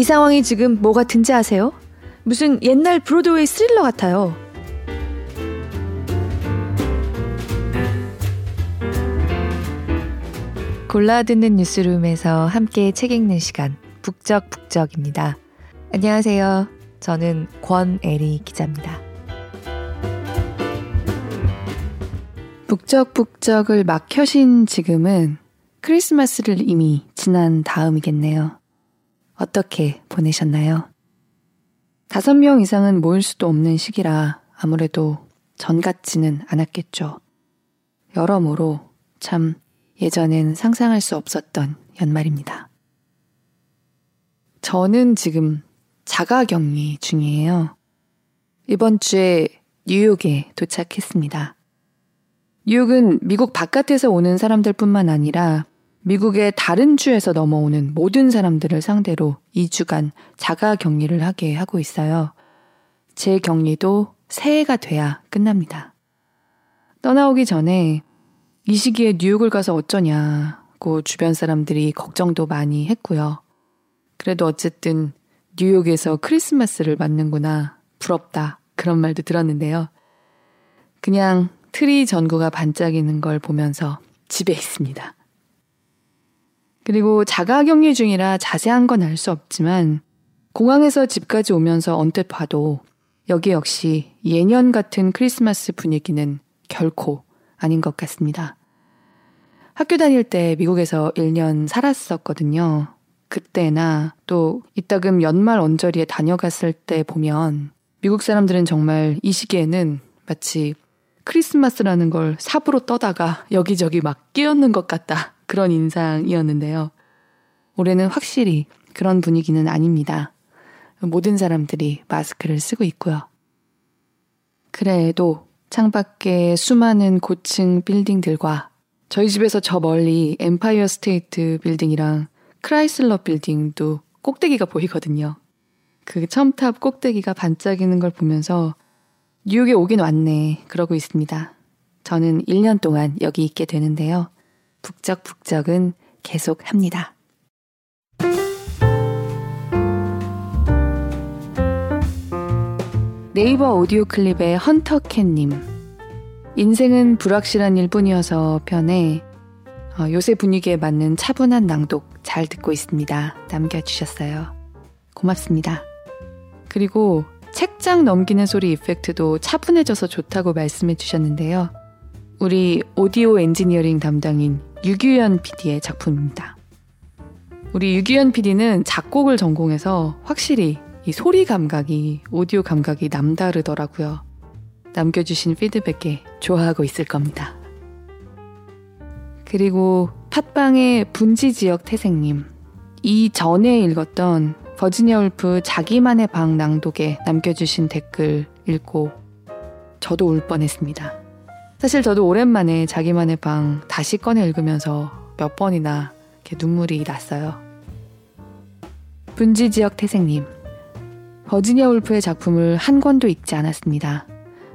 이 상황이 지금 뭐 같은지 아세요? 무슨 옛날 브로드웨이 스릴러 같아요. 골라 듣는 뉴스룸에서 함께 책 읽는 시간 북적북적입니다. 안녕하세요. 저는 권애리 기자입니다. 북적북적을 막 켜신 지금은 크리스마스를 이미 지난 다음이겠네요. 어떻게 보내셨나요? 다섯 명 이상은 모일 수도 없는 시기라 아무래도 전 같지는 않았겠죠. 여러모로 참 예전엔 상상할 수 없었던 연말입니다. 저는 지금 자가 격리 중이에요. 이번 주에 뉴욕에 도착했습니다. 뉴욕은 미국 바깥에서 오는 사람들 뿐만 아니라 미국의 다른 주에서 넘어오는 모든 사람들을 상대로 2주간 자가 격리를 하게 하고 있어요. 제 격리도 새해가 돼야 끝납니다. 떠나오기 전에 이 시기에 뉴욕을 가서 어쩌냐고 주변 사람들이 걱정도 많이 했고요. 그래도 어쨌든 뉴욕에서 크리스마스를 맞는구나. 부럽다. 그런 말도 들었는데요. 그냥 트리 전구가 반짝이는 걸 보면서 집에 있습니다. 그리고 자가 격리 중이라 자세한 건 알 수 없지만 공항에서 집까지 오면서 언뜻 봐도 여기 역시 예년 같은 크리스마스 분위기는 결코 아닌 것 같습니다. 학교 다닐 때 미국에서 1년 살았었거든요. 그때나 또 이따금 연말 언저리에 다녀갔을 때 보면 미국 사람들은 정말 이 시기에는 마치 크리스마스라는 걸 삽으로 떠다가 여기저기 막 끼얹는 것 같다. 그런 인상이었는데요. 올해는 확실히 그런 분위기는 아닙니다. 모든 사람들이 마스크를 쓰고 있고요. 그래도 창밖에 수많은 고층 빌딩들과 저희 집에서 저 멀리 엠파이어 스테이트 빌딩이랑 크라이슬러 빌딩도 꼭대기가 보이거든요. 그 첨탑 꼭대기가 반짝이는 걸 보면서 뉴욕에 오긴 왔네. 그러고 있습니다. 저는 1년 동안 여기 있게 되는데요. 북적북적은 계속 합니다. 네이버 오디오 클립의 헌터캣님. 인생은 불확실한 일뿐이어서 편해 어, 요새 분위기에 맞는 차분한 낭독 잘 듣고 있습니다. 남겨주셨어요. 고맙습니다. 그리고 책장 넘기는 소리 이펙트도 차분해져서 좋다고 말씀해 주셨는데요. 우리 오디오 엔지니어링 담당인 유규현 PD의 작품입니다. 우리 유규현 PD는 작곡을 전공해서 확실히 이 소리 감각이, 오디오 감각이 남다르더라고요. 남겨주신 피드백에 좋아하고 있을 겁니다. 그리고 팟빵의 분지 지역 태생님. 이 전에 읽었던 버지니아 울프 자기만의 방 낭독에 남겨주신 댓글 읽고 저도 울 뻔했습니다. 사실 저도 오랜만에 자기만의 방 다시 꺼내 읽으면서 몇 번이나 눈물이 났어요. 분지 지역 태생님. 버지니아 울프의 작품을 한 권도 읽지 않았습니다.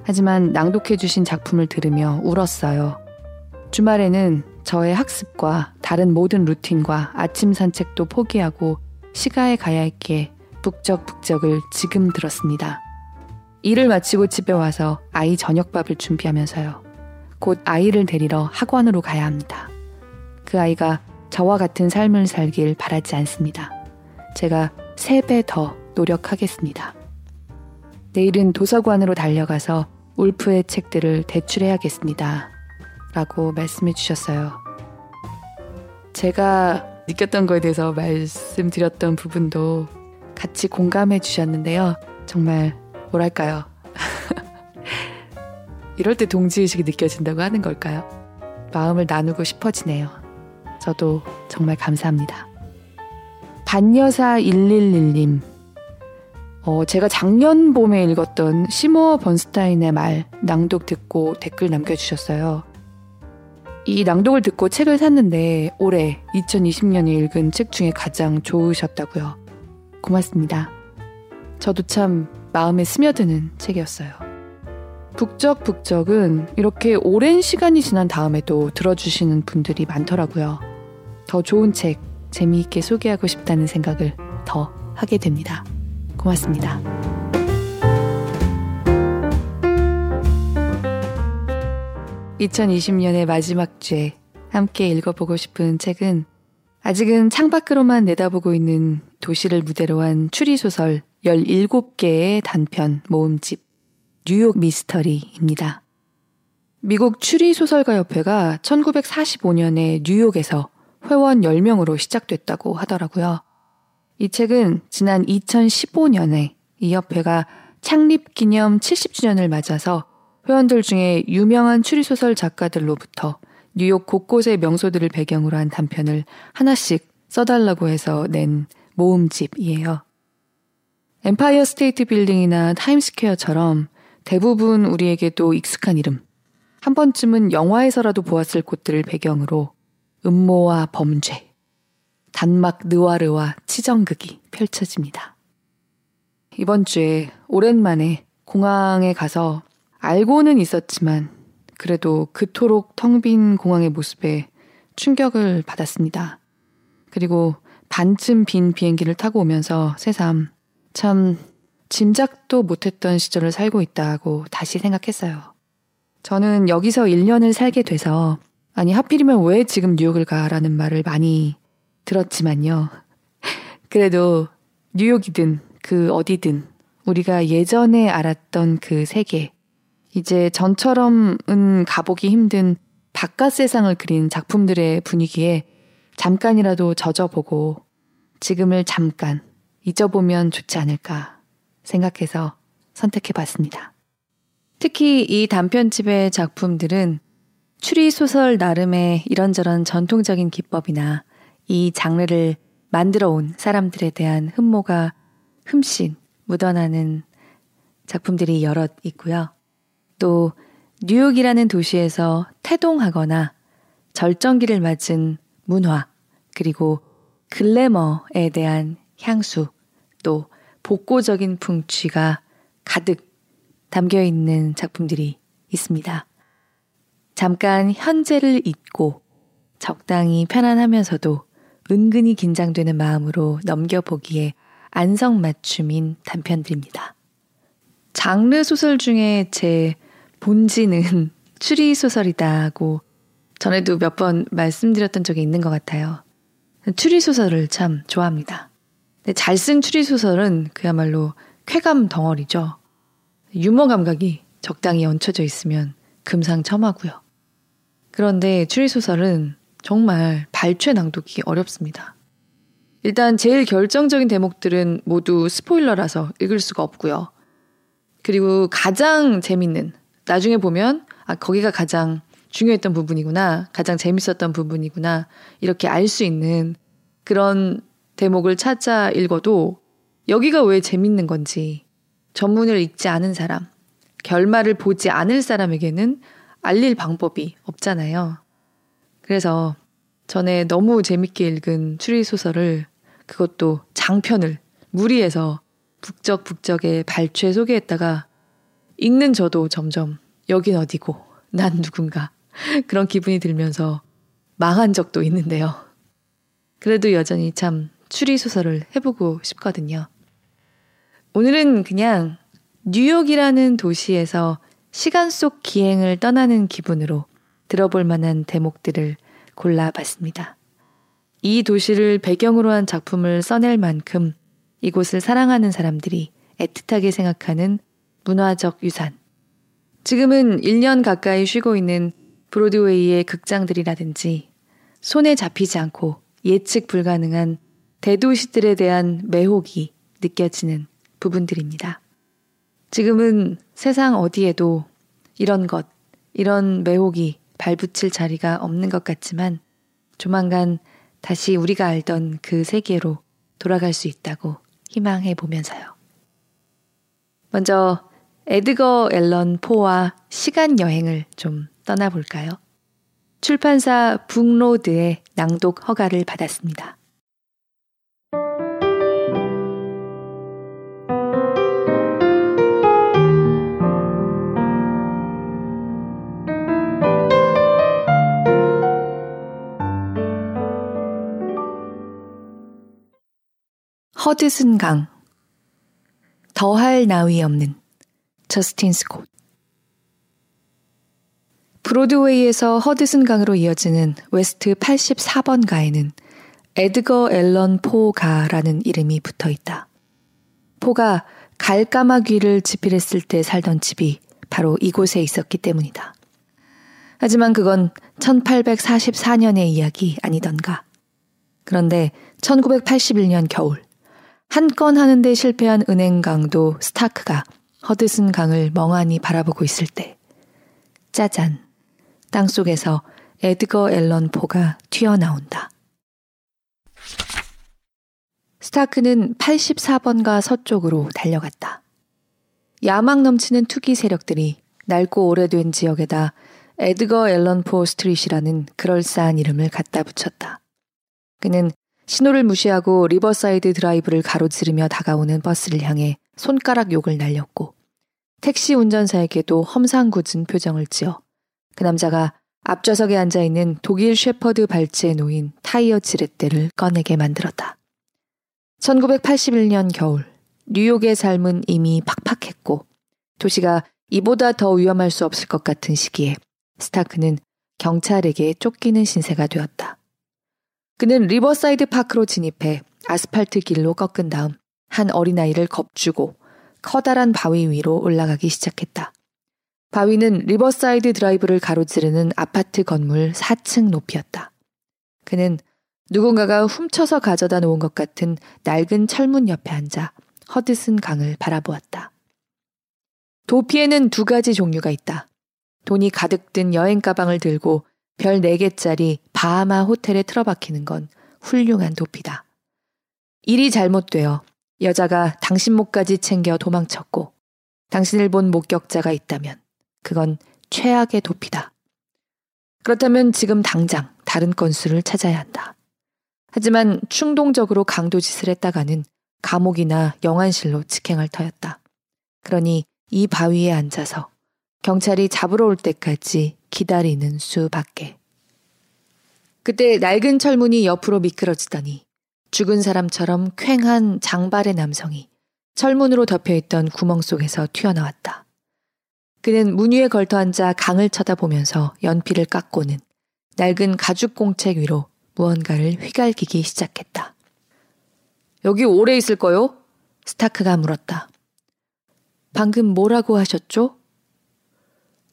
하지만 낭독해주신 작품을 들으며 울었어요. 주말에는 저의 학습과 다른 모든 루틴과 아침 산책도 포기하고 시가에 가야 했기에 북적북적을 지금 들었습니다. 일을 마치고 집에 와서 아이 저녁밥을 준비하면서요. 곧 아이를 데리러 학원으로 가야 합니다. 그 아이가 저와 같은 삶을 살길 바라지 않습니다. 제가 세 배 더 노력하겠습니다. 내일은 도서관으로 달려가서 울프의 책들을 대출해야겠습니다. 라고 말씀해 주셨어요. 제가 느꼈던 거에 대해서 말씀드렸던 부분도 같이 공감해 주셨는데요. 정말 뭐랄까요. 이럴 때 동지의식이 느껴진다고 하는 걸까요? 마음을 나누고 싶어지네요. 저도 정말 감사합니다. 반여사 111님. 어, 제가 작년 봄에 읽었던 시모어 번스타인의 말 낭독 듣고 댓글 남겨주셨어요. 이 낭독을 듣고 책을 샀는데 올해 2020년에 읽은 책 중에 가장 좋으셨다고요. 고맙습니다. 저도 참 마음에 스며드는 책이었어요. 북적북적은 이렇게 오랜 시간이 지난 다음에도 들어주시는 분들이 많더라고요. 더 좋은 책, 재미있게 소개하고 싶다는 생각을 더 하게 됩니다. 고맙습니다. 2020년의 마지막 주에 함께 읽어보고 싶은 책은 아직은 창밖으로만 내다보고 있는 도시를 무대로 한 추리소설 17개의 단편 모음집 뉴욕 미스터리입니다. 미국 추리소설가협회가 1945년에 뉴욕에서 회원 10명으로 시작됐다고 하더라고요. 이 책은 지난 2015년에 이 협회가 창립 기념 70주년을 맞아서 회원들 중에 유명한 추리소설 작가들로부터 뉴욕 곳곳의 명소들을 배경으로 한 단편을 하나씩 써달라고 해서 낸 모음집이에요. 엠파이어 스테이트 빌딩이나 타임스퀘어처럼 대부분 우리에게도 익숙한 이름, 한 번쯤은 영화에서라도 보았을 곳들을 배경으로 음모와 범죄, 단막 느와르와 치정극이 펼쳐집니다. 이번 주에 오랜만에 공항에 가서 알고는 있었지만 그래도 그토록 텅 빈 공항의 모습에 충격을 받았습니다. 그리고 반쯤 빈 비행기를 타고 오면서 새삼 참 짐작도 못했던 시절을 살고 있다고 다시 생각했어요. 저는 여기서 1년을 살게 돼서 아니 하필이면 왜 지금 뉴욕을 가라는 말을 많이 들었지만요. 그래도 뉴욕이든 그 어디든 우리가 예전에 알았던 그 세계, 이제 전처럼은 가보기 힘든 바깥 세상을 그린 작품들의 분위기에 잠깐이라도 젖어보고 지금을 잠깐 잊어보면 좋지 않을까 생각해서 선택해 봤습니다. 특히 이 단편집의 작품들은 추리소설 나름의 이런저런 전통적인 기법이나 이 장르를 만들어 온 사람들에 대한 흠모가 흠씬 묻어나는 작품들이 여럿 있고요. 또 뉴욕이라는 도시에서 태동하거나 절정기를 맞은 문화, 그리고 글래머에 대한 향수, 또 복고적인 풍취가 가득 담겨 있는 작품들이 있습니다. 잠깐 현재를 잊고 적당히 편안하면서도 은근히 긴장되는 마음으로 넘겨보기에 안성맞춤인 단편들입니다. 장르 소설 중에 제 본지는 추리 소설이다고 전에도 몇 번 말씀드렸던 적이 있는 것 같아요. 추리 소설을 참 좋아합니다. 잘 쓴 추리소설은 그야말로 쾌감 덩어리죠. 유머 감각이 적당히 얹혀져 있으면 금상첨화고요. 그런데 추리소설은 정말 발췌 낭독이 어렵습니다. 일단 제일 결정적인 대목들은 모두 스포일러라서 읽을 수가 없고요. 그리고 가장 재밌는 나중에 보면 아 거기가 가장 중요했던 부분이구나, 가장 재밌었던 부분이구나 이렇게 알 수 있는 그런 대목을 찾아 읽어도 여기가 왜 재밌는 건지 전문을 읽지 않은 사람, 결말을 보지 않을 사람에게는 알릴 방법이 없잖아요. 그래서 전에 너무 재밌게 읽은 추리소설을 그것도 장편을 무리해서 북적북적의 발췌 소개했다가 읽는 저도 점점 여긴 어디고 난 누군가 그런 기분이 들면서 망한 적도 있는데요. 그래도 여전히 참 추리소설을 해보고 싶거든요. 오늘은 그냥 뉴욕이라는 도시에서 시간 속 기행을 떠나는 기분으로 들어볼 만한 대목들을 골라봤습니다. 이 도시를 배경으로 한 작품을 써낼 만큼 이곳을 사랑하는 사람들이 애틋하게 생각하는 문화적 유산. 지금은 1년 가까이 쉬고 있는 브로드웨이의 극장들이라든지 손에 잡히지 않고 예측 불가능한 대도시들에 대한 매혹이 느껴지는 부분들입니다. 지금은 세상 어디에도 이런 것, 이런 매혹이 발붙일 자리가 없는 것 같지만 조만간 다시 우리가 알던 그 세계로 돌아갈 수 있다고 희망해 보면서요. 먼저 에드거 앨런 포와 시간 여행을 좀 떠나볼까요? 출판사 북로드의 낭독 허가를 받았습니다. 허드슨 강 더할 나위 없는 저스틴 스콧 브로드웨이에서 허드슨 강으로 이어지는 웨스트 84번 가에는 에드거 앨런 포가라는 이름이 붙어 있다. 포가 갈까마귀를 집필했을 때 살던 집이 바로 이곳에 있었기 때문이다. 하지만 그건 1844년의 이야기 아니던가. 그런데 1981년 겨울, 한 건 하는데 실패한 은행 강도 스타크가 허드슨 강을 멍하니 바라보고 있을 때, 짜잔, 땅 속에서 에드거 앨런 포가 튀어나온다. 스타크는 84번가 서쪽으로 달려갔다. 야망 넘치는 투기 세력들이 낡고 오래된 지역에다 에드거 앨런 포 스트릿이라는 그럴싸한 이름을 갖다 붙였다. 그는 신호를 무시하고 리버사이드 드라이브를 가로지르며 다가오는 버스를 향해 손가락 욕을 날렸고 택시 운전사에게도 험상궂은 표정을 지어 그 남자가 앞좌석에 앉아 있는 독일 셰퍼드 발치에 놓인 타이어 지렛대를 꺼내게 만들었다. 1981년 겨울, 뉴욕의 삶은 이미 팍팍했고 도시가 이보다 더 위험할 수 없을 것 같은 시기에 스타크는 경찰에게 쫓기는 신세가 되었다. 그는 리버사이드 파크로 진입해 아스팔트 길로 꺾은 다음 한 어린아이를 겁주고 커다란 바위 위로 올라가기 시작했다. 바위는 리버사이드 드라이브를 가로지르는 아파트 건물 4층 높이였다. 그는 누군가가 훔쳐서 가져다 놓은 것 같은 낡은 철문 옆에 앉아 허드슨 강을 바라보았다. 도피에는 두 가지 종류가 있다. 돈이 가득 든 여행 가방을 들고 별 4개짜리 바하마 호텔에 틀어박히는 건 훌륭한 도피다. 일이 잘못되어 여자가 당신 목까지 챙겨 도망쳤고 당신을 본 목격자가 있다면 그건 최악의 도피다. 그렇다면 지금 당장 다른 건수를 찾아야 한다. 하지만 충동적으로 강도짓을 했다가는 감옥이나 영안실로 직행할 터였다. 그러니 이 바위에 앉아서 경찰이 잡으러 올 때까지 기다리는 수밖에. 그때 낡은 철문이 옆으로 미끄러지더니 죽은 사람처럼 쾌한 장발의 남성이 철문으로 덮여있던 구멍 속에서 튀어나왔다. 그는 문 위에 걸터 앉아 강을 쳐다보면서 연필을 깎고는 낡은 가죽 공책 위로 무언가를 휘갈기기 시작했다. 여기 오래 있을 거요? 스타크가 물었다. 방금 뭐라고 하셨죠?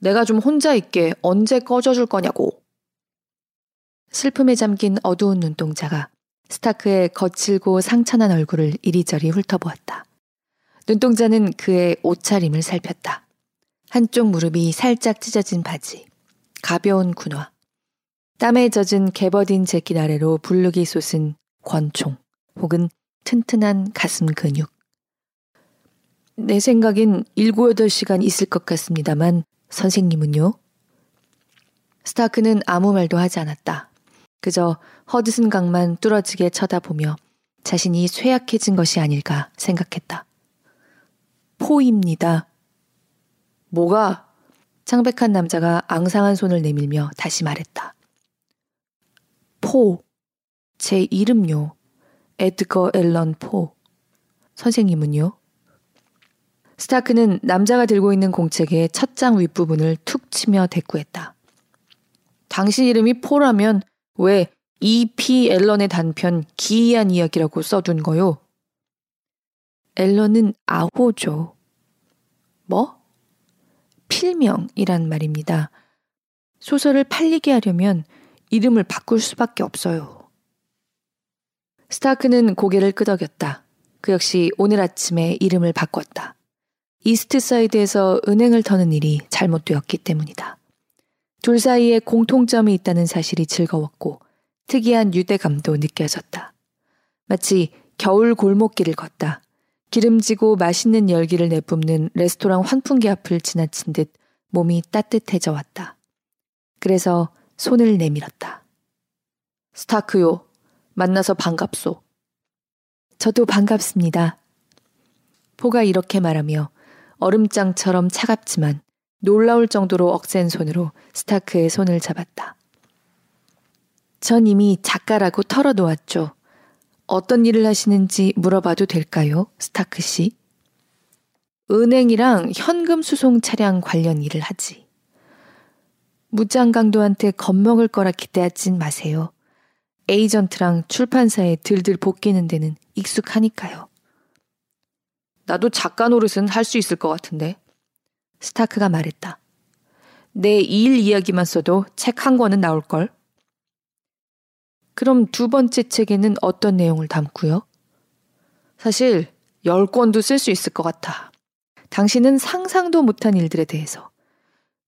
내가 좀 혼자 있게 언제 꺼져줄 거냐고. 슬픔에 잠긴 어두운 눈동자가 스타크의 거칠고 상처난 얼굴을 이리저리 훑어보았다. 눈동자는 그의 옷차림을 살폈다. 한쪽 무릎이 살짝 찢어진 바지, 가벼운 군화, 땀에 젖은 개버딘 재킷 아래로 불룩이 솟은 권총 혹은 튼튼한 가슴 근육. 내 생각엔 7, 8시간 있을 것 같습니다만 선생님은요? 스타크는 아무 말도 하지 않았다. 그저 허드슨 강만 뚫어지게 쳐다보며 자신이 쇠약해진 것이 아닐까 생각했다. 포입니다. 뭐가? 창백한 남자가 앙상한 손을 내밀며 다시 말했다. 포. 제 이름요. 에드거 앨런 포. 선생님은요? 스타크는 남자가 들고 있는 공책의 첫 장 윗부분을 툭 치며 대꾸했다. 당신 이름이 포라면 왜 E.P. 앨런의 단편 기이한 이야기라고 써둔 거요? 앨런은 아호죠. 뭐? 필명이란 말입니다. 소설을 팔리게 하려면 이름을 바꿀 수밖에 없어요. 스타크는 고개를 끄덕였다. 그 역시 오늘 아침에 이름을 바꿨다. 이스트사이드에서 은행을 터는 일이 잘못되었기 때문이다. 둘 사이에 공통점이 있다는 사실이 즐거웠고 특이한 유대감도 느껴졌다. 마치 겨울 골목길을 걷다. 기름지고 맛있는 열기를 내뿜는 레스토랑 환풍기 앞을 지나친 듯 몸이 따뜻해져 왔다. 그래서 손을 내밀었다. 스타크요. 만나서 반갑소. 저도 반갑습니다. 포가 이렇게 말하며 얼음장처럼 차갑지만 놀라울 정도로 억센 손으로 스타크의 손을 잡았다. 전 이미 작가라고 털어놓았죠. 어떤 일을 하시는지 물어봐도 될까요? 스타크 씨? 은행이랑 현금 수송 차량 관련 일을 하지. 무장강도한테 겁먹을 거라 기대하진 마세요. 에이전트랑 출판사에 들들 볶이는 데는 익숙하니까요. 나도 작가 노릇은 할 수 있을 것 같은데. 스타크가 말했다. 내 일 이야기만 써도 책 한 권은 나올걸? 그럼 두 번째 책에는 어떤 내용을 담고요? 사실 열 권도 쓸 수 있을 것 같아. 당신은 상상도 못한 일들에 대해서.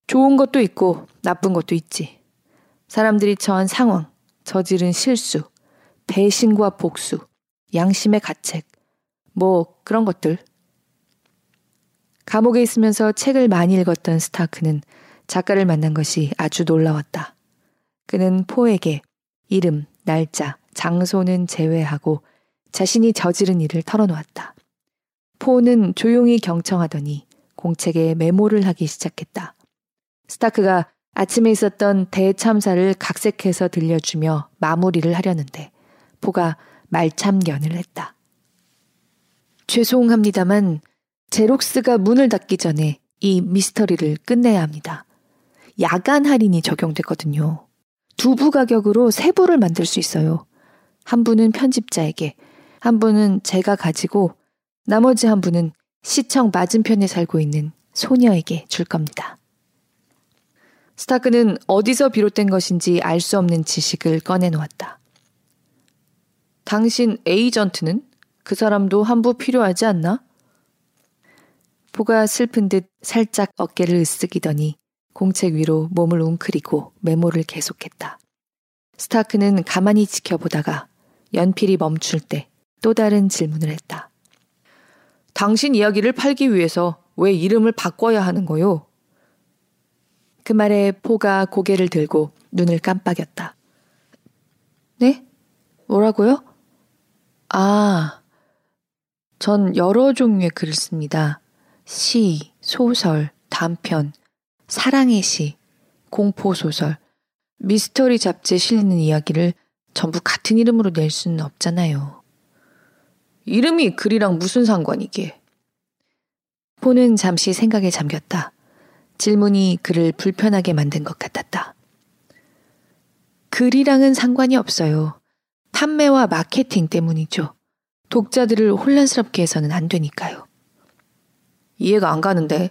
좋은 것도 있고 나쁜 것도 있지. 사람들이 처한 상황, 저지른 실수, 배신과 복수, 양심의 가책, 뭐 그런 것들. 감옥에 있으면서 책을 많이 읽었던 스타크는 작가를 만난 것이 아주 놀라웠다. 그는 포에게 이름, 날짜, 장소는 제외하고 자신이 저지른 일을 털어놓았다. 포는 조용히 경청하더니 공책에 메모를 하기 시작했다. 스타크가 아침에 있었던 대참사를 각색해서 들려주며 마무리를 하려는데 포가 말참견을 했다. 죄송합니다만 제록스가 문을 닫기 전에 이 미스터리를 끝내야 합니다. 야간 할인이 적용됐거든요. 두부 가격으로 세 부를 만들 수 있어요. 한 부는 편집자에게, 한 부는 제가 가지고, 나머지 한 부는 시청 맞은편에 살고 있는 소녀에게 줄 겁니다. 스타크는 어디서 비롯된 것인지 알 수 없는 지식을 꺼내놓았다. 당신 에이전트는 그 사람도 한부 필요하지 않나? 보가 슬픈 듯 살짝 어깨를 으쓱이더니 공책 위로 몸을 웅크리고 메모를 계속했다. 스타크는 가만히 지켜보다가 연필이 멈출 때 또 다른 질문을 했다. 당신 이야기를 팔기 위해서 왜 이름을 바꿔야 하는 거요? 그 말에 포가 고개를 들고 눈을 깜빡였다. 네? 뭐라고요? 아, 전 여러 종류의 글을 씁니다. 시, 소설, 단편, 사랑의 시, 공포소설, 미스터리 잡지에 실리는 이야기를 전부 같은 이름으로 낼 수는 없잖아요. 이름이 글이랑 무슨 상관이게? 포는 잠시 생각에 잠겼다. 질문이 그를 불편하게 만든 것 같았다. 글이랑은 상관이 없어요. 판매와 마케팅 때문이죠. 독자들을 혼란스럽게 해서는 안 되니까요. 이해가 안 가는데.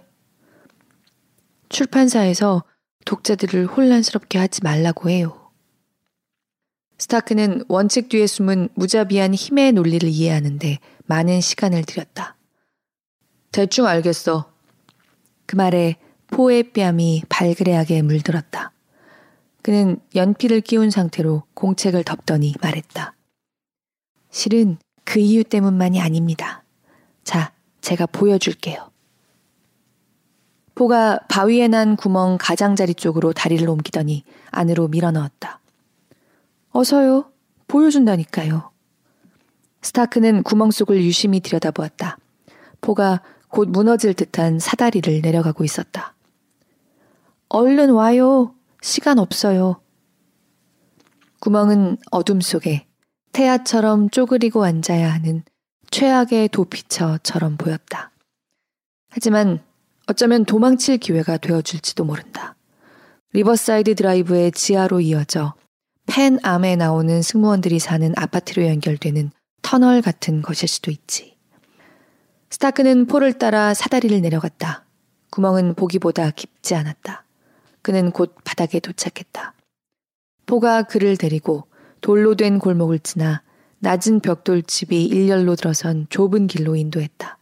출판사에서 독자들을 혼란스럽게 하지 말라고 해요. 스타크는 원칙 뒤에 숨은 무자비한 힘의 논리를 이해하는데 많은 시간을 들였다. 대충 알겠어. 그 말에 포의 뺨이 발그레하게 물들었다. 그는 연필을 끼운 상태로 공책을 덮더니 말했다. 실은 그 이유 때문만이 아닙니다. 자, 제가 보여줄게요. 포가 바위에 난 구멍 가장자리 쪽으로 다리를 옮기더니 안으로 밀어넣었다. 어서요. 보여준다니까요. 스타크는 구멍 속을 유심히 들여다보았다. 포가 곧 무너질 듯한 사다리를 내려가고 있었다. 얼른 와요. 시간 없어요. 구멍은 어둠 속에 태아처럼 쪼그리고 앉아야 하는 최악의 도피처처럼 보였다. 하지만 어쩌면 도망칠 기회가 되어줄지도 모른다. 리버사이드 드라이브의 지하로 이어져 팬암에 나오는 승무원들이 사는 아파트로 연결되는 터널 같은 것일 수도 있지. 스타크는 포를 따라 사다리를 내려갔다. 구멍은 보기보다 깊지 않았다. 그는 곧 바닥에 도착했다. 포가 그를 데리고 돌로 된 골목을 지나 낮은 벽돌집이 일렬로 들어선 좁은 길로 인도했다.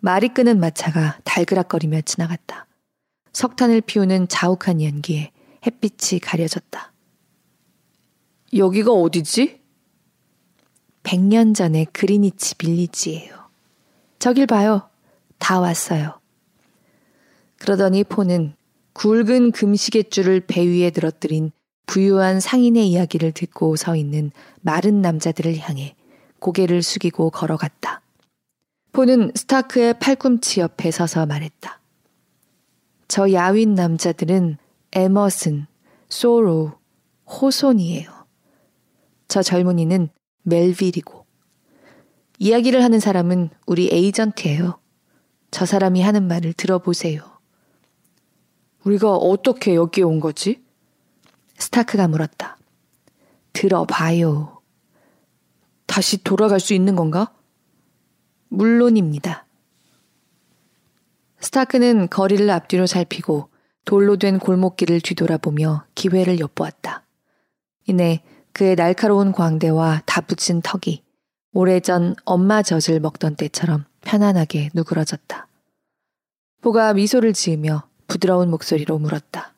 말이 끄는 마차가 달그락거리며 지나갔다. 석탄을 피우는 자욱한 연기에 햇빛이 가려졌다. 여기가 어디지? 100년 전의 그리니치 빌리지예요. 저길 봐요. 다 왔어요. 그러더니 포는 굵은 금시계줄을 배 위에 늘어뜨린 부유한 상인의 이야기를 듣고 서 있는 마른 남자들을 향해 고개를 숙이고 걸어갔다. 포는 스타크의 팔꿈치 옆에 서서 말했다. 저 야윈 남자들은 에머슨, 소로, 호손이에요. 저 젊은이는 멜빌이고 이야기를 하는 사람은 우리 에이전트예요. 저 사람이 하는 말을 들어보세요. 우리가 어떻게 여기에 온 거지? 스타크가 물었다. 들어봐요. 다시 돌아갈 수 있는 건가? 물론입니다. 스타크는 거리를 앞뒤로 살피고 돌로 된 골목길을 뒤돌아보며 기회를 엿보았다. 이내 그의 날카로운 광대와 다부진 턱이 오래전 엄마 젖을 먹던 때처럼 편안하게 누그러졌다. 포가 미소를 지으며 부드러운 목소리로 물었다.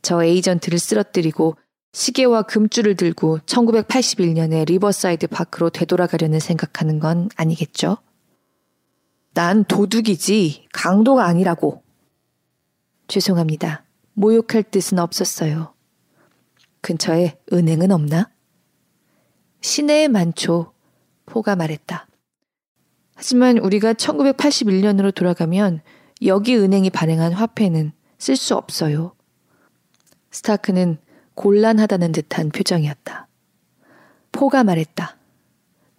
저 에이전트를 쓰러뜨리고 시계와 금줄을 들고 1981년에 리버사이드 파크로 되돌아가려는 생각하는 건 아니겠죠? 난 도둑이지 강도가 아니라고. 죄송합니다. 모욕할 뜻은 없었어요. 근처에 은행은 없나? 시내에 많죠. 포가 말했다. 하지만 우리가 1981년으로 돌아가면 여기 은행이 발행한 화폐는 쓸 수 없어요. 스타크는 곤란하다는 듯한 표정이었다. 포가 말했다.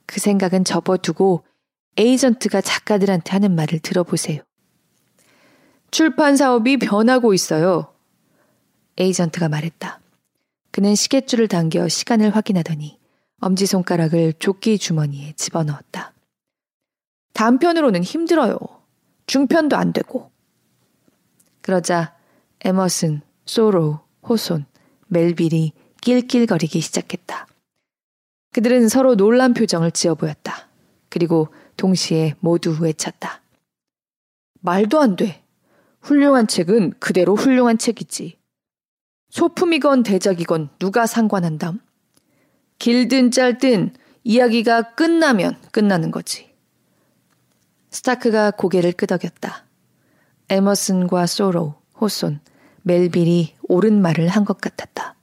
그 생각은 접어두고 에이전트가 작가들한테 하는 말을 들어보세요. 출판 사업이 변하고 있어요. 에이전트가 말했다. 그는 시계줄을 당겨 시간을 확인하더니 엄지손가락을 조끼 주머니에 집어넣었다. 단편으로는 힘들어요. 중편도 안 되고. 그러자 에머슨, 소로, 호손, 멜빌이 낄낄거리기 시작했다. 그들은 서로 놀란 표정을 지어 보였다. 그리고 동시에 모두 외쳤다. 말도 안 돼. 훌륭한 책은 그대로 훌륭한 책이지. 소품이건 대작이건 누가 상관한담? 길든 짧든 이야기가 끝나면 끝나는 거지. 스타크가 고개를 끄덕였다. 에머슨과 소로, 호손, 멜빌이 옳은 말을 한 것 같았다.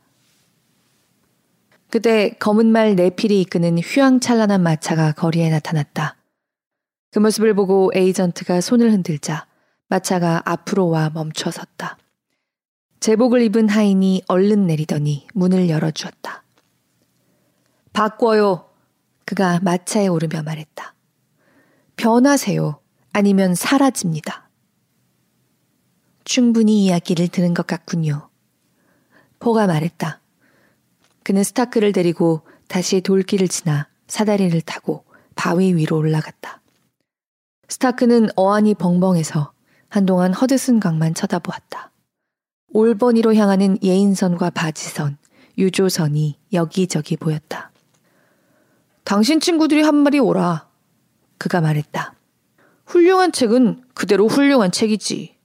그때 검은 말 네필이 이끄는 휘황찬란한 마차가 거리에 나타났다. 그 모습을 보고 에이전트가 손을 흔들자 마차가 앞으로 와 멈춰 섰다. 제복을 입은 하인이 얼른 내리더니 문을 열어주었다. 바꿔요. 그가 마차에 오르며 말했다. 변하세요. 아니면 사라집니다. 충분히 이야기를 들은 것 같군요. 포가 말했다. 그는 스타크를 데리고 다시 돌길을 지나 사다리를 타고 바위 위로 올라갔다. 스타크는 어안이 벙벙해서 한동안 허드슨 강만 쳐다보았다. 올버니로 향하는 예인선과 바지선, 유조선이 여기저기 보였다. 당신 친구들이 한 마리 오라. 그가 말했다. 훌륭한 책은 그대로 훌륭한 책이지.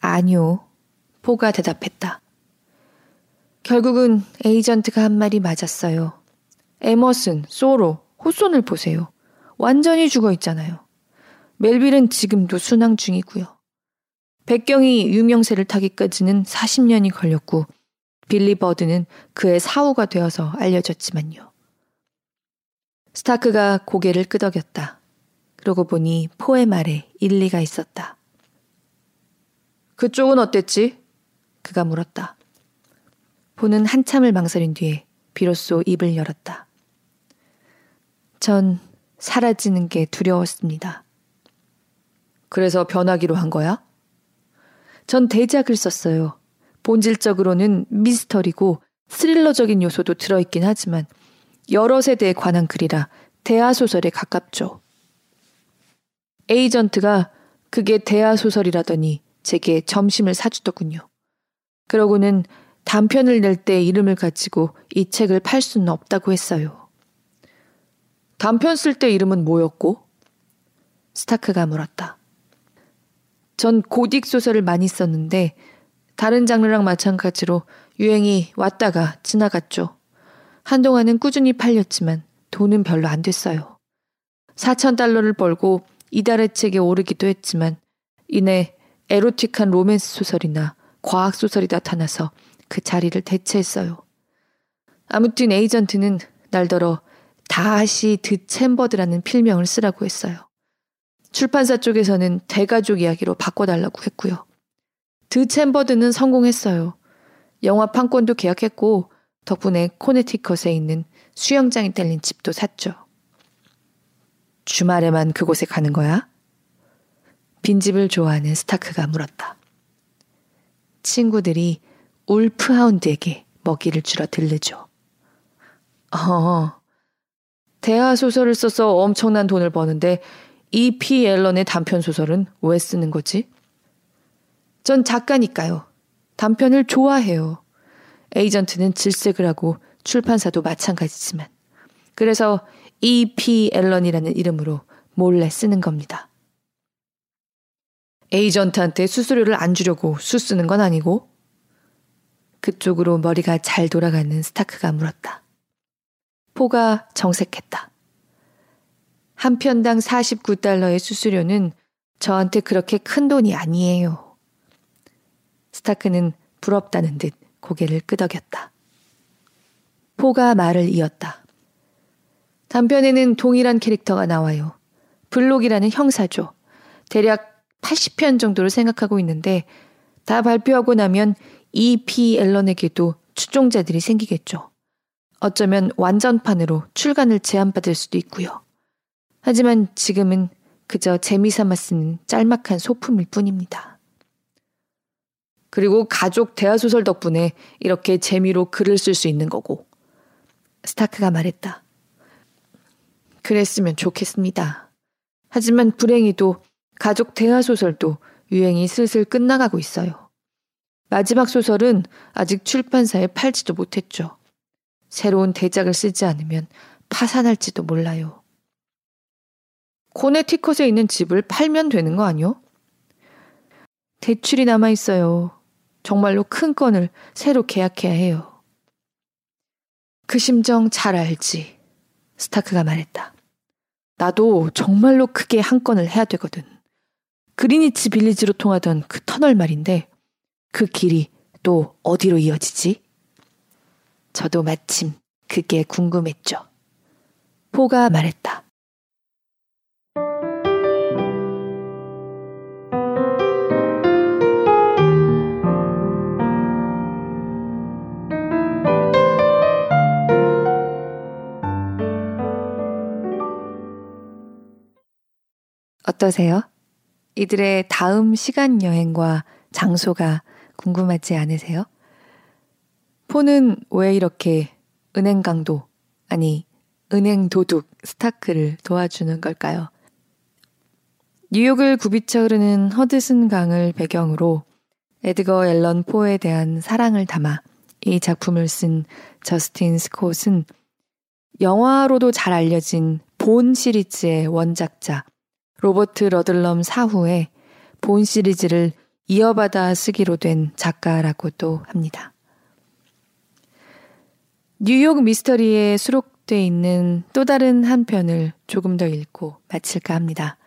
아니요. 포가 대답했다. 결국은 에이전트가 한 말이 맞았어요. 에머슨, 소로, 호손을 보세요. 완전히 죽어 있잖아요. 멜빌은 지금도 순항 중이고요. 백경이 유명세를 타기까지는 40년이 걸렸고 빌리 버드는 그의 사후가 되어서 알려졌지만요. 스타크가 고개를 끄덕였다. 그러고 보니 포의 말에 일리가 있었다. 그쪽은 어땠지? 그가 물었다. 포는 한참을 망설인 뒤에 비로소 입을 열었다. 전 사라지는 게 두려웠습니다. 그래서 변하기로 한 거야? 전 대작을 썼어요. 본질적으로는 미스터리고 스릴러적인 요소도 들어있긴 하지만 여러 세대에 관한 글이라 대하소설에 가깝죠. 에이전트가 그게 대하소설이라더니 제게 점심을 사주더군요. 그러고는 단편을 낼 때 이름을 가지고 이 책을 팔 수는 없다고 했어요. 단편 쓸 때 이름은 뭐였고? 스타크가 물었다. 전 고딕 소설을 많이 썼는데 다른 장르랑 마찬가지로 유행이 왔다가 지나갔죠. 한동안은 꾸준히 팔렸지만 돈은 별로 안 됐어요. 4천 달러를 벌고 이달의 책에 오르기도 했지만 이내 에로틱한 로맨스 소설이나 과학 소설이 나타나서 그 자리를 대체했어요. 아무튼 에이전트는 날더러 다시 드 챔버드라는 필명을 쓰라고 했어요. 출판사 쪽에서는 대가족 이야기로 바꿔달라고 했고요. 드 챔버드는 성공했어요. 영화 판권도 계약했고 덕분에 코네티컷에 있는 수영장이 딸린 집도 샀죠. 주말에만 그곳에 가는 거야? 빈집을 좋아하는 스타크가 물었다. 친구들이 울프하운드에게 먹이를 주러 들르죠. 어, 대하 소설을 써서 엄청난 돈을 버는데 E.P. 앨런의 단편 소설은 왜 쓰는 거지? 전 작가니까요. 단편을 좋아해요. 에이전트는 질색을 하고 출판사도 마찬가지지만. 그래서 E.P. 앨런이라는 이름으로 몰래 쓰는 겁니다. 에이전트한테 수수료를 안 주려고 수 쓰는 건 아니고? 그쪽으로 머리가 잘 돌아가는 스타크가 물었다. 포가 정색했다. 한 편당 49달러의 수수료는 저한테 그렇게 큰 돈이 아니에요. 스타크는 부럽다는 듯 고개를 끄덕였다. 포가 말을 이었다. 단편에는 동일한 캐릭터가 나와요. 블록이라는 형사죠. 대략 80편 정도를 생각하고 있는데 다 발표하고 나면 E.P. 앨런에게도 추종자들이 생기겠죠. 어쩌면 완전판으로 출간을 제한받을 수도 있고요. 하지만 지금은 그저 재미삼아 쓰는 짤막한 소품일 뿐입니다. 그리고 가족 대화소설 덕분에 이렇게 재미로 글을 쓸 수 있는 거고. 스타크가 말했다. 그랬으면 좋겠습니다. 하지만 불행히도 가족 대화 소설도 유행이 슬슬 끝나가고 있어요. 마지막 소설은 아직 출판사에 팔지도 못했죠. 새로운 대작을 쓰지 않으면 파산할지도 몰라요. 코네티컷에 있는 집을 팔면 되는 거 아니요? 대출이 남아 있어요. 정말로 큰 건을 새로 계약해야 해요. 그 심정 잘 알지. 스타크가 말했다. 나도 정말로 크게 한 건을 해야 되거든. 그리니치 빌리지로 통하던 그 터널 말인데 그 길이 또 어디로 이어지지? 저도 마침 그게 궁금했죠. 포가 말했다. 어떠세요? 이들의 다음 시간 여행과 장소가 궁금하지 않으세요? 포는 왜 이렇게 은행 강도, 아니, 은행 도둑 스타크를 도와주는 걸까요? 뉴욕을 굽이쳐 흐르는 허드슨 강을 배경으로 에드거 앨런 포에 대한 사랑을 담아 이 작품을 쓴 저스틴 스콧은 영화로도 잘 알려진 본 시리즈의 원작자 로버트 러들럼 사후에 본 시리즈를 이어받아 쓰기로 된 작가라고도 합니다. 뉴욕 미스터리에 수록돼 있는 또 다른 한 편을 조금 더 읽고 마칠까 합니다.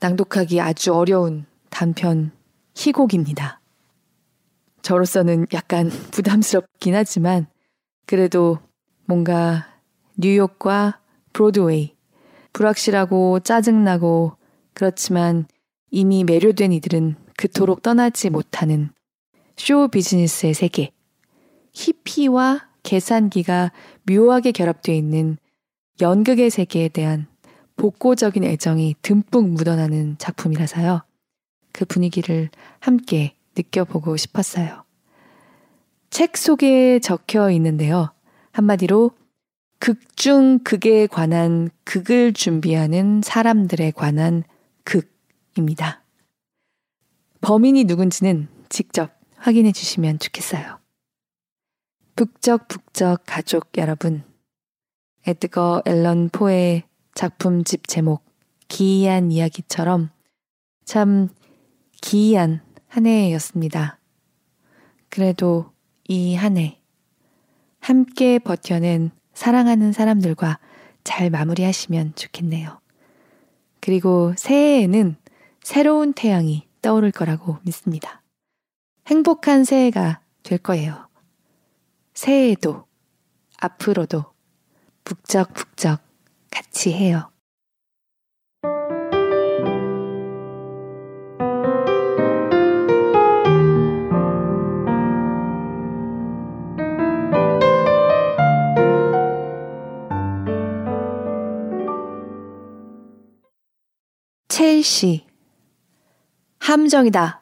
낭독하기 아주 어려운 단편 희곡입니다. 저로서는 약간 부담스럽긴 하지만 그래도 뭔가 뉴욕과 브로드웨이 불확실하고 짜증나고 그렇지만 이미 매료된 이들은 그토록 떠나지 못하는 쇼 비즈니스의 세계. 히피와 계산기가 묘하게 결합되어 있는 연극의 세계에 대한 복고적인 애정이 듬뿍 묻어나는 작품이라서요. 그 분위기를 함께 느껴보고 싶었어요. 책 속에 적혀 있는데요. 한마디로 극중 극에 관한 극을 준비하는 사람들에 관한 극입니다. 범인이 누군지는 직접 확인해 주시면 좋겠어요. 북적 북적 가족 여러분. 에드거 앨런 포의 작품집 제목 기이한 이야기처럼 참 기이한 한 해였습니다. 그래도 이 한 해 함께 버텨낸 사랑하는 사람들과 잘 마무리하시면 좋겠네요. 그리고 새해에는 새로운 태양이 떠오를 거라고 믿습니다. 행복한 새해가 될 거예요. 새해에도 앞으로도 북적북적 같이 해요. 첼시 함정이다.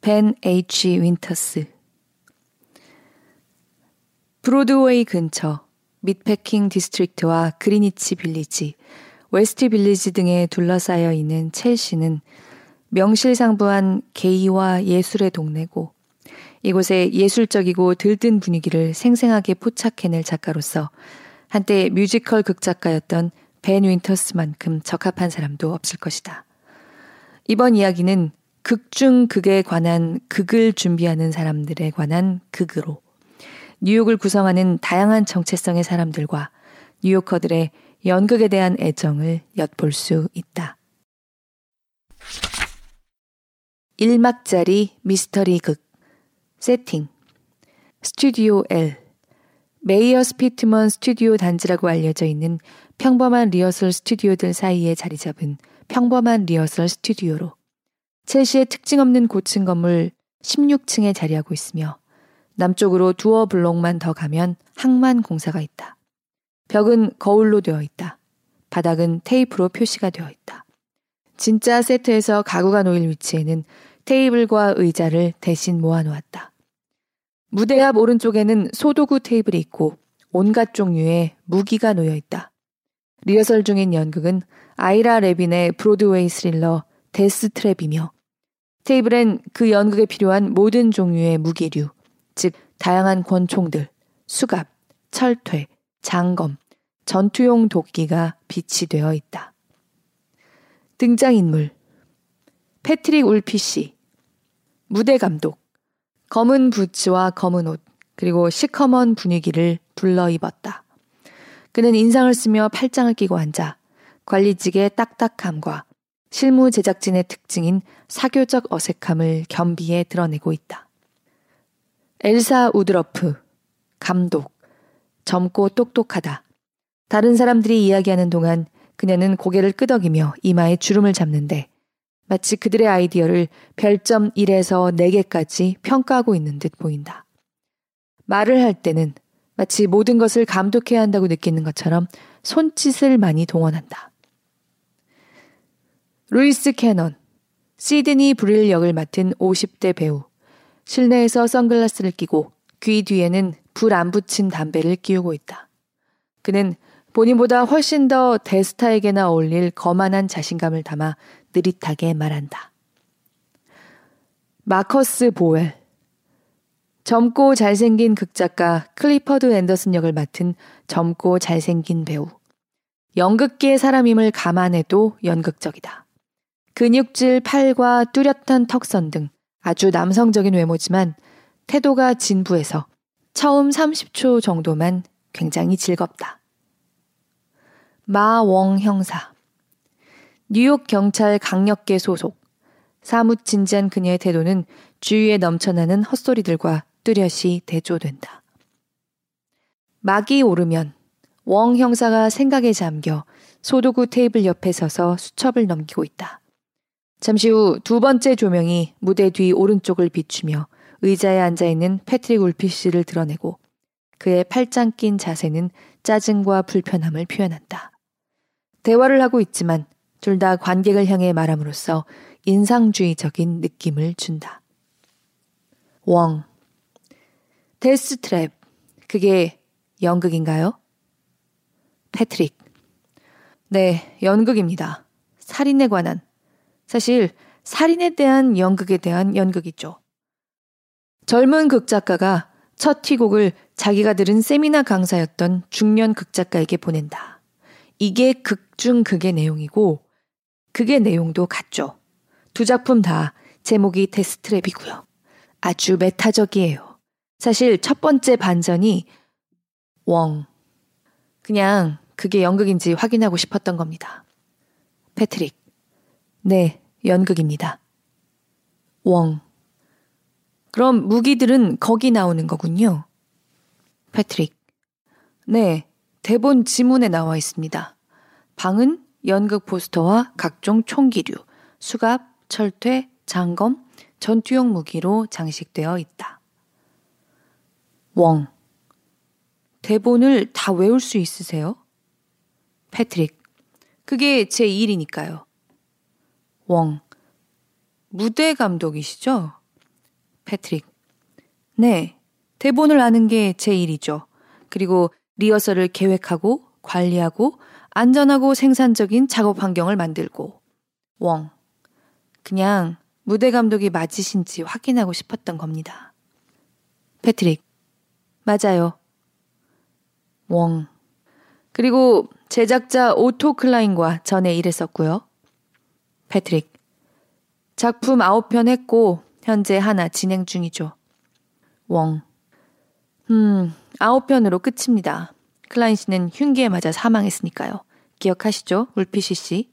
벤 H. 윈터스 브로드웨이 근처 미트패킹 디스트릭트와 그리니치 빌리지, 웨스트 빌리지 등에 둘러싸여 있는 첼시는 명실상부한 게이와 예술의 동네고 이곳에 예술적이고 들뜬 분위기를 생생하게 포착해낼 작가로서 한때 뮤지컬 극작가였던 벤 윈터스만큼 적합한 사람도 없을 것이다. 이번 이야기는 극중 극에 관한 극을 준비하는 사람들에 관한 극으로 뉴욕을 구성하는 다양한 정체성의 사람들과 뉴요커들의 연극에 대한 애정을 엿볼 수 있다. 1막짜리 미스터리 극 세팅 스튜디오 L 메이어 스피트먼 스튜디오 단지라고 알려져 있는 평범한 리허설 스튜디오들 사이에 자리 잡은 평범한 리허설 스튜디오로 첼시의 특징 없는 고층 건물 16층에 자리하고 있으며 남쪽으로 두어 블록만 더 가면 항만 공사가 있다. 벽은 거울로 되어 있다. 바닥은 테이프로 표시가 되어 있다. 진짜 세트에서 가구가 놓일 위치에는 테이블과 의자를 대신 모아놓았다. 무대 앞 오른쪽에는 소도구 테이블이 있고 온갖 종류의 무기가 놓여 있다. 리허설 중인 연극은 아이라 레빈의 브로드웨이 스릴러 데스 트랩이며 테이블엔 그 연극에 필요한 모든 종류의 무기류, 즉 다양한 권총들, 수갑, 철퇴, 장검, 전투용 도끼가 비치되어 있다. 등장인물 패트릭 울피시 무대 감독 검은 부츠와 검은 옷 그리고 시커먼 분위기를 둘러 입었다. 그는 인상을 쓰며 팔짱을 끼고 앉아 관리직의 딱딱함과 실무 제작진의 특징인 사교적 어색함을 겸비해 드러내고 있다. 엘사 우드러프, 감독, 젊고 똑똑하다. 다른 사람들이 이야기하는 동안 그녀는 고개를 끄덕이며 이마에 주름을 잡는데 마치 그들의 아이디어를 별점 1에서 4개까지 평가하고 있는 듯 보인다. 말을 할 때는 마치 모든 것을 감독해야 한다고 느끼는 것처럼 손짓을 많이 동원한다. 루이스 캐넌, 시드니 브릴 역을 맡은 50대 배우. 실내에서 선글라스를 끼고 귀 뒤에는 불 안 붙인 담배를 끼우고 있다. 그는 본인보다 훨씬 더 데스타에게나 어울릴 거만한 자신감을 담아 느릿하게 말한다. 마커스 보웰. 젊고 잘생긴 극작가 클리퍼드 앤더슨 역을 맡은 젊고 잘생긴 배우. 연극계의 사람임을 감안해도 연극적이다. 근육질 팔과 뚜렷한 턱선 등 아주 남성적인 외모지만 태도가 진부해서 처음 30초 정도만 굉장히 즐겁다. 마웡 형사. 뉴욕 경찰 강력계 소속. 사뭇 진지한 그녀의 태도는 주위에 넘쳐나는 헛소리들과 뚜렷이 대조된다. 막이 오르면 웡 형사가 생각에 잠겨 소도구 테이블 옆에 서서 수첩을 넘기고 있다. 잠시 후 두 번째 조명이 무대 뒤 오른쪽을 비추며 의자에 앉아 있는 패트릭 울피 씨를 드러내고 그의 팔짱 낀 자세는 짜증과 불편함을 표현한다. 대화를 하고 있지만 둘 다 관객을 향해 말함으로써 인상주의적인 느낌을 준다. 웡. 데스트랩. 그게 연극인가요? 패트릭. 네, 연극입니다. 살인에 관한 사실 살인에 대한 연극에 대한 연극이죠. 젊은 극작가가 첫 희곡을 자기가 들은 세미나 강사였던 중년 극작가에게 보낸다. 이게 극중 극의 내용이고 극의 내용도 같죠. 두 작품 다 제목이 데스트랩이고요. 아주 메타적이에요. 사실 첫 번째 반전이 웡. 그냥 그게 연극인지 확인하고 싶었던 겁니다. 패트릭. 네, 연극입니다. 웡. 그럼 무기들은 거기 나오는 거군요. 패트릭. 네, 대본 지문에 나와 있습니다. 방은 연극 포스터와 각종 총기류, 수갑, 철퇴, 장검, 전투용 무기로 장식되어 있다. 웡. 대본을 다 외울 수 있으세요? 패트릭. 그게 제 일이니까요. 웡. 무대 감독이시죠? 패트릭. 네. 대본을 아는 게 제 일이죠. 그리고 리허설을 계획하고 관리하고 안전하고 생산적인 작업 환경을 만들고. 웡. 그냥 무대 감독이 맞으신지 확인하고 싶었던 겁니다. 패트릭. 맞아요. 웡. 그리고 제작자 오토 클라인과 전에 일했었고요. 패트릭. 작품 9편 했고 현재 하나 진행 중이죠. 웡. 음, 9편으로 끝입니다. 클라인 씨는 흉기에 맞아 사망했으니까요. 기억하시죠? 울피시 씨.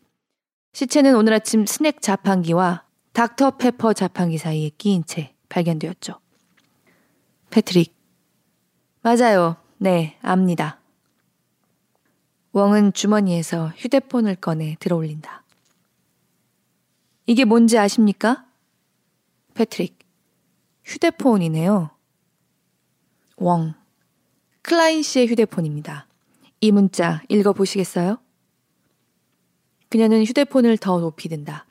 시체는 오늘 아침 스낵 자판기와 닥터 페퍼 자판기 사이에 끼인 채 발견되었죠. 패트릭. 맞아요. 네, 압니다. 웡은 주머니에서 휴대폰을 꺼내 들어 올린다. 이게 뭔지 아십니까? 패트릭. 휴대폰이네요. 웡. 클라인 씨의 휴대폰입니다. 이 문자 읽어보시겠어요? 그녀는 휴대폰을 더 높이 든다.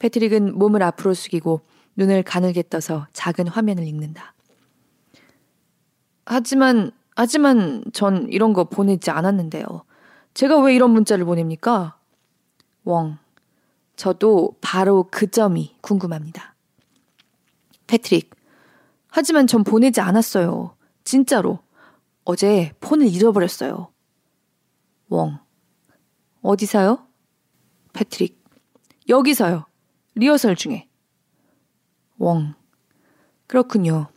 패트릭은 몸을 앞으로 숙이고 눈을 가늘게 떠서 작은 화면을 읽는다. 하지만, 하지만 전 이런 거 보내지 않았는데요. 제가 왜 이런 문자를 보냅니까? 웡. 저도 바로 그 점이 궁금합니다. 패트릭. 하지만 전 보내지 않았어요. 진짜로. 어제 폰을 잃어버렸어요. 웡. 어디서요? 패트릭. 여기서요. 리허설 중에. 웡. 그렇군요.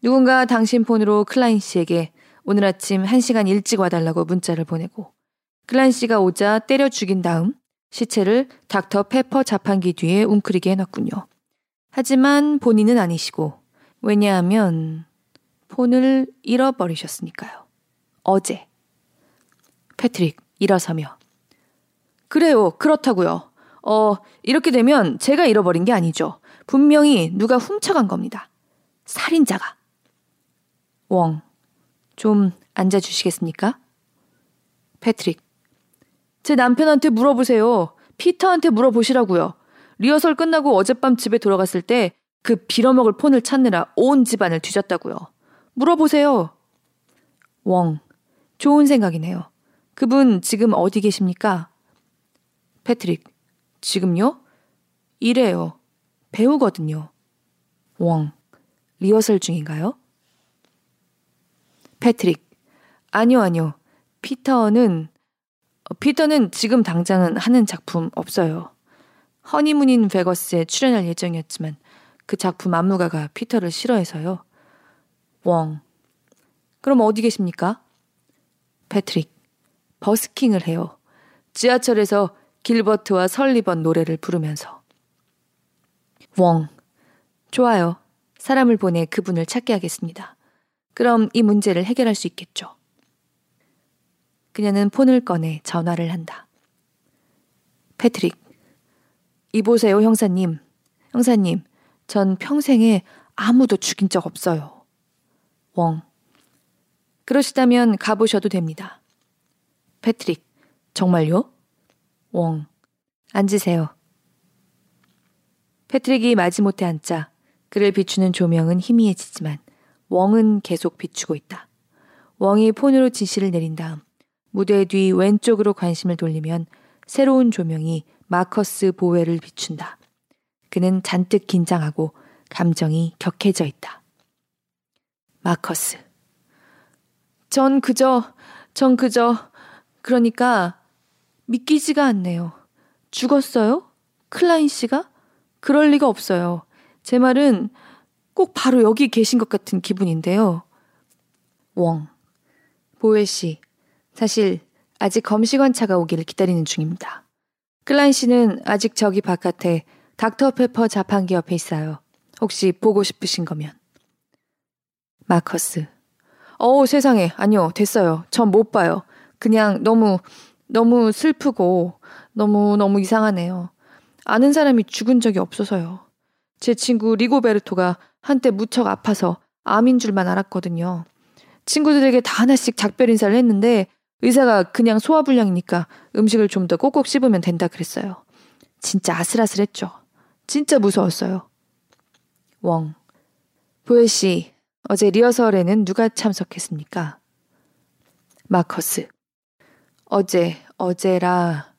누군가 당신 폰으로 클라인 씨에게 오늘 아침 1시간 일찍 와달라고 문자를 보내고 클라인 씨가 오자 때려 죽인 다음 시체를 닥터 페퍼 자판기 뒤에 웅크리게 해놨군요. 하지만 본인은 아니시고 왜냐하면 폰을 잃어버리셨으니까요. 어제. 패트릭 일어서며 그래요. 그렇다고요. 어, 이렇게 되면 제가 잃어버린 게 아니죠. 분명히 누가 훔쳐간 겁니다. 살인자가. 웡, 좀 앉아주시겠습니까? 패트릭, 제 남편한테 물어보세요. 피터한테 물어보시라고요. 리허설 끝나고 어젯밤 집에 돌아갔을 때 그 빌어먹을 폰을 찾느라 온 집안을 뒤졌다고요. 물어보세요. 웡, 좋은 생각이네요. 그분 지금 어디 계십니까? 패트릭, 지금요? 일해요. 배우거든요. 웡, 리허설 중인가요? 패트릭, 아니요, 아니요. 피터는, 어, 피터는 지금 당장은 하는 작품 없어요. 허니문 인 베가스에 출연할 예정이었지만 그 작품 안무가가 피터를 싫어해서요. 웡, 그럼 어디 계십니까? 패트릭, 버스킹을 해요. 지하철에서 길버트와 설리번 노래를 부르면서. 웡. 좋아요. 사람을 보내 그분을 찾게 하겠습니다. 그럼 이 문제를 해결할 수 있겠죠. 그녀는 폰을 꺼내 전화를 한다. 패트릭. 이보세요, 형사님. 형사님, 전 평생에 아무도 죽인 적 없어요. 웡. 그러시다면 가보셔도 됩니다. 패트릭. 정말요? 웡. 앉으세요. 패트릭이 마지못해 앉자 그를 비추는 조명은 희미해지지만 웡은 계속 비추고 있다. 웡이 폰으로 지시를 내린 다음 무대 뒤 왼쪽으로 관심을 돌리면 새로운 조명이 마커스 보웨를 비춘다. 그는 잔뜩 긴장하고 감정이 격해져 있다. 마커스. 전 그저, 전 그저, 그러니까 믿기지가 않네요. 죽었어요? 클라인 씨가? 그럴 리가 없어요. 제 말은 꼭 바로 여기 계신 것 같은 기분인데요. 웡. 보웰 씨. 사실 아직 검시관 차가 오기를 기다리는 중입니다. 클라인 씨는 아직 저기 바깥에 닥터 페퍼 자판기 옆에 있어요. 혹시 보고 싶으신 거면. 마커스. 어우, 세상에. 아니요, 됐어요. 전 못 봐요. 그냥 너무 너무 슬프고 너무 너무 이상하네요. 아는 사람이 죽은 적이 없어서요. 제 친구 리고베르토가 한때 무척 아파서 암인 줄만 알았거든요. 친구들에게 다 하나씩 작별 인사를 했는데 의사가 그냥 소화불량이니까 음식을 좀 더 꼭꼭 씹으면 된다 그랬어요. 진짜 아슬아슬했죠. 진짜 무서웠어요. 웡. 보엘 씨, 어제 리허설에는 누가 참석했습니까? 마커스. 어제, 어제라,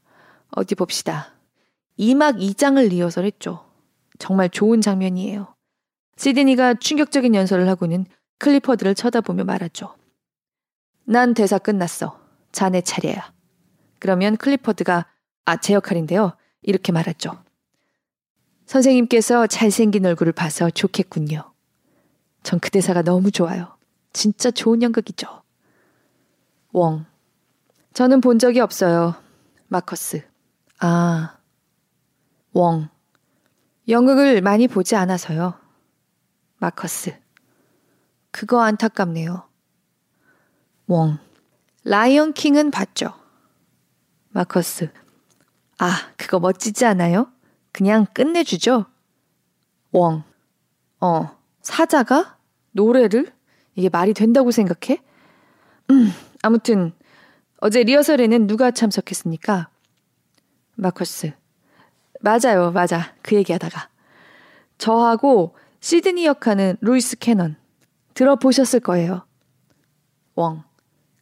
어디 봅시다. 2막 2장을 리허설했죠. 정말 좋은 장면이에요. 시드니가 충격적인 연설을 하고는 클리퍼드를 쳐다보며 말하죠. 난 대사 끝났어. 자네 차례야. 그러면 클리퍼드가 아, 제 역할인데요. 이렇게 말하죠. 선생님께서 잘생긴 얼굴을 봐서 좋겠군요. 전 그 대사가 너무 좋아요. 진짜 좋은 연극이죠. 웡. 저는 본 적이 없어요. 마커스. 아. 웡. 연극을 많이 보지 않아서요. 마커스. 그거 안타깝네요. 웡. 라이언 킹은 봤죠. 마커스. 아, 그거 멋지지 않아요? 그냥 끝내주죠? 웡. 어, 사자가? 노래를? 이게 말이 된다고 생각해? 음, 아무튼, 어제 리허설에는 누가 참석했습니까? 마커스. 맞아요, 맞아. 그 얘기 하다가. 저하고 시드니 역하는 루이스 캐넌. 들어보셨을 거예요. 웡.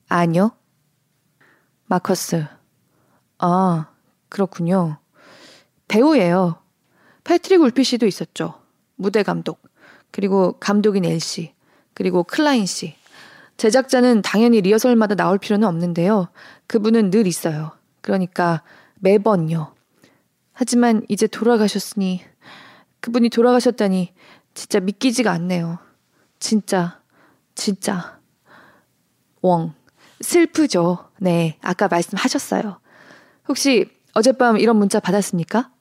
아니요. 마커스. 아, 그렇군요. 배우예요. 패트릭 울피시도 있었죠. 무대 감독. 그리고 감독인 엘씨. 그리고 클라인 씨. 제작자는 당연히 리허설마다 나올 필요는 없는데요. 그분은 늘 있어요. 그러니까 매번요. 하지만 이제 돌아가셨으니 그분이 돌아가셨다니 진짜 믿기지가 않네요. 진짜 진짜 웡 슬프죠. 네, 아까 말씀하셨어요. 혹시 어젯밤 이런 문자 받았습니까?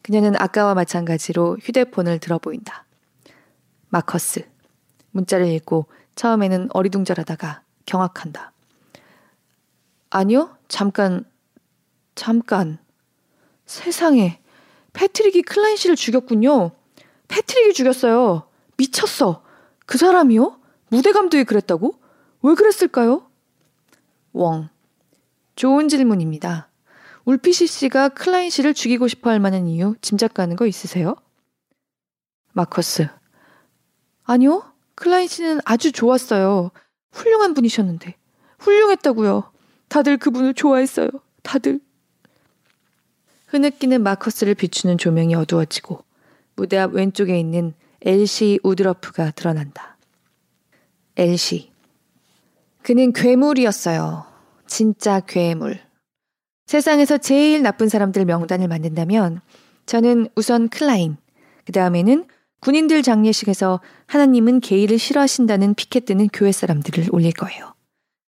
그녀는 아까와 마찬가지로 휴대폰을 들어 보인다. 마커스. 문자를 읽고 처음에는 어리둥절하다가 경악한다. 아니요, 잠깐, 잠깐. 세상에, 패트릭이 클라인 씨를 죽였군요. 패트릭이 죽였어요. 미쳤어. 그 사람이요? 무대 감독이 그랬다고? 왜 그랬을까요? 웡. 좋은 질문입니다. 울피시 씨가 클라인 씨를 죽이고 싶어 할 만한 이유 짐작 가는 거 있으세요? 마커스. 아니요. 클라인 씨는 아주 좋았어요. 훌륭한 분이셨는데. 훌륭했다고요. 다들 그분을 좋아했어요. 다들. 흐느끼는 마커스를 비추는 조명이 어두워지고 무대 앞 왼쪽에 있는 엘시 우드러프가 드러난다. 엘시. 그는 괴물이었어요. 진짜 괴물. 세상에서 제일 나쁜 사람들 명단을 만든다면 저는 우선 클라인, 그 다음에는 군인들 장례식에서 하나님은 게이를 싫어하신다는 피켓 드는 교회 사람들을 올릴 거예요.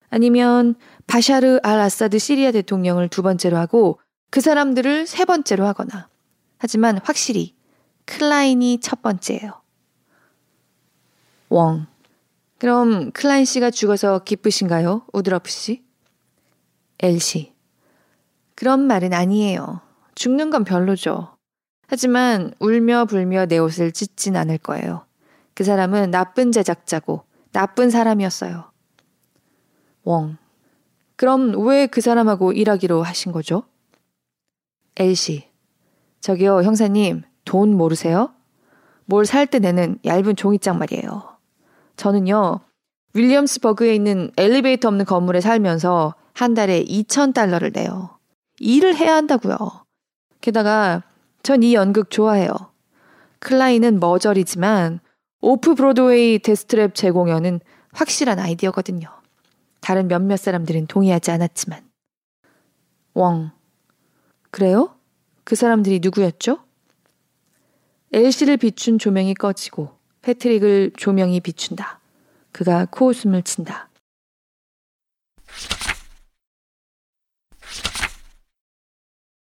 아니면 바샤르 알 아사드 시리아 대통령을 두 번째로 하고 그 사람들을 세 번째로 하거나. 하지만 확실히 클라인이 첫 번째예요. 웡. 그럼 클라인 씨가 죽어서 기쁘신가요? 우드러프 씨? 엘시. 그런 말은 아니에요. 죽는 건 별로죠. 하지만 울며 불며 내 옷을 찢진 않을 거예요. 그 사람은 나쁜 제작자고 나쁜 사람이었어요. 웡. 그럼 왜 그 사람하고 일하기로 하신 거죠? 엘시. 저기요, 형사님, 돈 모르세요? 뭘 살 때 내는 얇은 종잇장 말이에요. 저는요, 윌리엄스버그에 있는 엘리베이터 없는 건물에 살면서 한 달에 2,000달러를 내요. 일을 해야 한다고요. 게다가 전 이 연극 좋아해요. 클라인은 머저리지만 오프 브로드웨이 데스트랩 재공연은 확실한 아이디어거든요. 다른 몇몇 사람들은 동의하지 않았지만. 웡. 그래요? 그 사람들이 누구였죠? 엘시를 비춘 조명이 꺼지고 패트릭을 조명이 비춘다. 그가 코웃음을 친다.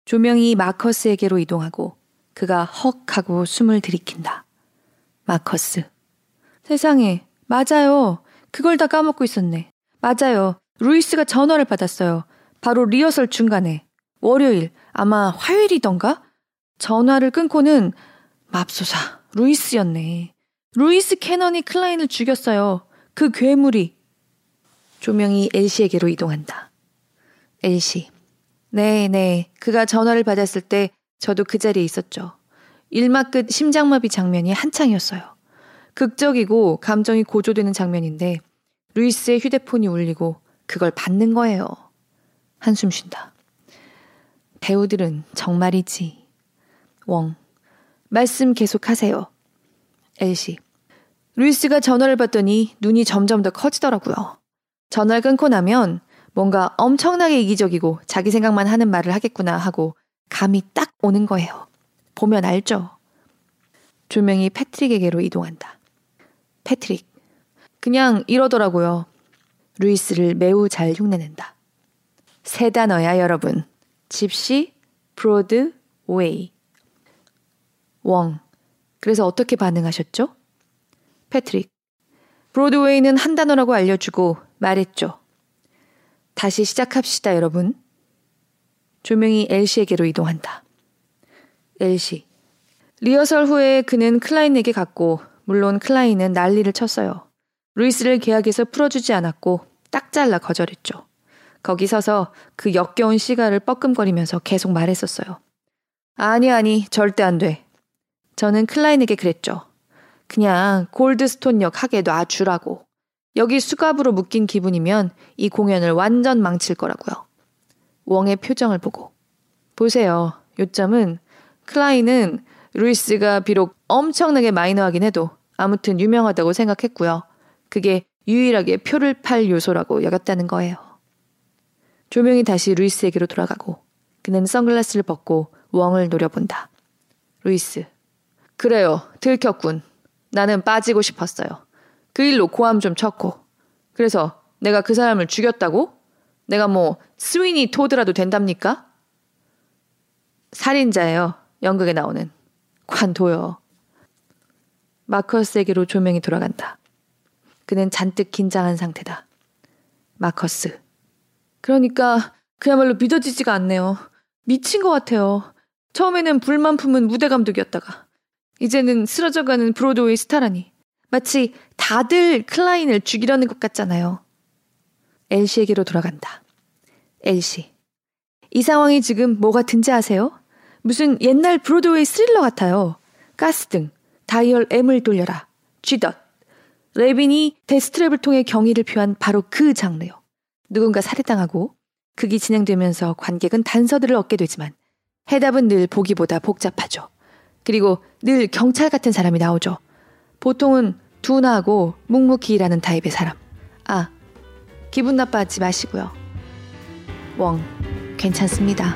조명이 마커스에게로 이동하고 그가 헉 하고 숨을 들이킨다. 마커스. 세상에, 맞아요. 그걸 다 까먹고 있었네. 맞아요. 루이스가 전화를 받았어요. 바로 리허설 중간에. 월요일, 아마 화요일이던가? 전화를 끊고는 맙소사, 루이스였네. 루이스 캐넌이 클라인을 죽였어요. 그 괴물이. 조명이 엘시에게로 이동한다. 엘시. 네, 네. 그가 전화를 받았을 때 저도 그 자리에 있었죠. 일막 끝 심장마비 장면이 한창이었어요. 극적이고 감정이 고조되는 장면인데 루이스의 휴대폰이 울리고 그걸 받는 거예요. 한숨 쉰다. 배우들은 정말이지. 웡. 말씀 계속하세요. 엘시. 루이스가 전화를 받더니 눈이 점점 더 커지더라고요. 전화를 끊고 나면 뭔가 엄청나게 이기적이고 자기 생각만 하는 말을 하겠구나 하고 감이 딱 오는 거예요. 보면 알죠? 조명이 패트릭에게로 이동한다. 패트릭. 그냥 이러더라고요. 루이스를 매우 잘 흉내낸다. 세 단어야, 여러분. 집시, 브로드, 웨이. 웡. 그래서 어떻게 반응하셨죠? 패트릭. 브로드웨이는 한 단어라고 알려주고 말했죠. 다시 시작합시다, 여러분. 조명이 엘시에게로 이동한다. 엘시. 리허설 후에 그는 클라인에게 갔고, 물론 클라인은 난리를 쳤어요. 루이스를 계약에서 풀어주지 않았고, 딱 잘라 거절했죠. 거기 서서 그 역겨운 시가를 뻐끔거리면서 계속 말했었어요. 아니, 아니, 절대 안 돼. 저는 클라인에게 그랬죠. 그냥 골드스톤 역 하게 놔주라고. 여기 수갑으로 묶인 기분이면 이 공연을 완전 망칠 거라고요. 웡의 표정을 보고. 보세요. 요점은 클라인은 루이스가 비록 엄청나게 마이너하긴 해도 아무튼 유명하다고 생각했고요. 그게 유일하게 표를 팔 요소라고 여겼다는 거예요. 조명이 다시 루이스에게로 돌아가고 그는 선글라스를 벗고 웡을 노려본다. 루이스. 그래요. 들켰군. 나는 빠지고 싶었어요. 그 일로 고함 좀 쳤고. 그래서 내가 그 사람을 죽였다고? 내가 뭐 스위니 토드라도 된답니까? 살인자예요. 연극에 나오는. 관둬요. 마커스에게로 조명이 돌아간다. 그는 잔뜩 긴장한 상태다. 마커스. 그러니까 그야말로 믿어지지가 않네요. 미친 것 같아요. 처음에는 불만 품은 무대 감독이었다가 이제는 쓰러져가는 브로드웨이 스타라니. 마치 다들 클라인을 죽이려는 것 같잖아요. 엘시에게로 돌아간다. 엘시. 이 상황이 지금 뭐 같은지 아세요? 무슨 옛날 브로드웨이 스릴러 같아요. 가스등, 다이얼 M을 돌려라, 쥐덫. 레빈이 데스트랩을 통해 경의를 표한 바로 그 장르요. 누군가 살해당하고 극이 진행되면서 관객은 단서들을 얻게 되지만 해답은 늘 보기보다 복잡하죠. 그리고 늘 경찰 같은 사람이 나오죠. 보통은 둔하고 묵묵히 일하는 타입의 사람. 아, 기분 나빠하지 마시고요. 웡, 괜찮습니다.